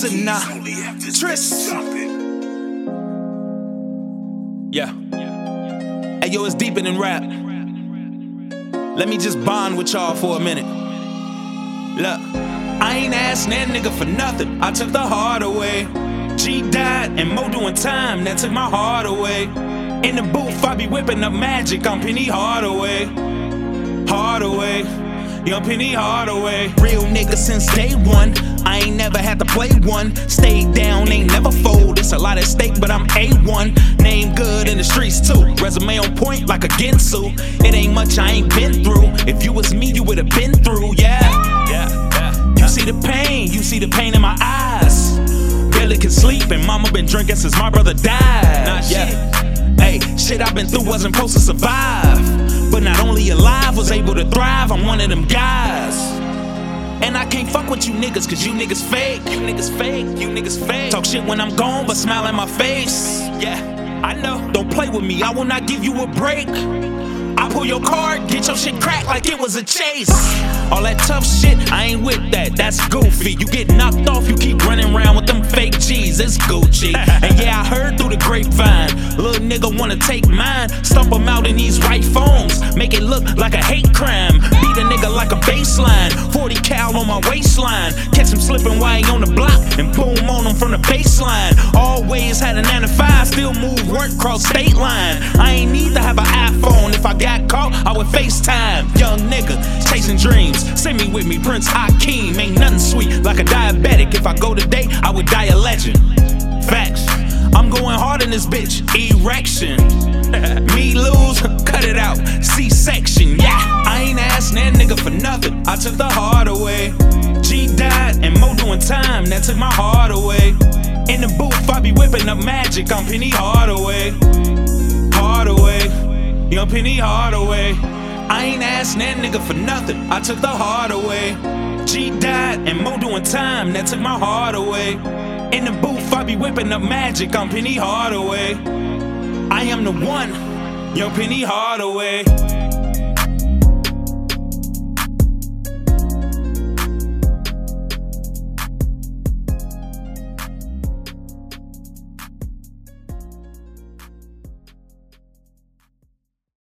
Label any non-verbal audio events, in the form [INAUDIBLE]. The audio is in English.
Listen now, Tris. Yeah. Hey yo, it's deeper than rap. Let me just bond with y'all for a minute. Look, I ain't asked that nigga for nothing. I took the heart away. G died and Mo doing time that took my heart away. In the booth, I be whipping up magic. I'm Penny Hardaway. Hardaway. Young Penny Hardaway. Real nigga since day one. I ain't never had to play one. Stay down, ain't never fold. It's a lot at stake, but I'm A1. Name good in the streets too. Resume on point like a Ginsu. It ain't much I ain't been through. If you was me, you would've been through, yeah. Yeah, yeah. You see the pain, you see the pain in my eyes. Barely can sleep, and mama been drinking since my brother died. Nah, yeah. Hey, shit I've been through wasn't supposed to survive. Was able to thrive. I'm one of them guys. And I can't fuck with you niggas, cause you niggas fake. You niggas fake, you niggas fake. Talk shit when I'm gone, but smile in my face. Yeah, I know. Don't play with me, I will not give you a break. I pull your card, get your shit cracked like it was a chase. All that tough shit, I ain't with that, that's goofy. You get knocked off, you keep running around with them fake G's, it's Gucci. [LAUGHS] And yeah, I heard through the grapevine, little nigga wanna take mine, stomp him out in these white phones, make it look like a hate crime. Beat a nigga like a baseline, 40 cal on my waistline. Catch him slipping while he on the block, and boom on him from the baseline. Always had a 9 to 5, still move work cross state line. I ain't need to have an iPhone if I got caught, I would FaceTime. Young nigga, chasing dreams. Send me with me, Prince Hakeem. Ain't nothing sweet like a diabetic. If I go today, I would die a legend. Facts. In this bitch. Erection. [LAUGHS] me lose, [LAUGHS] cut it out. C section, yeah. I ain't asked that nigga for nothing. I took the heart away. G died and Mo doing time. That took my heart away. In the booth, I be whipping up magic. I'm Penny Hardaway. Hardaway. Young Penny Hardaway. I ain't asked that nigga for nothing. I took the heart away. G died and Mo doing time. That took my heart away. In the booth, I be whipping up magic. I'm Penny Hardaway. I am the one. Young Penny Hardaway.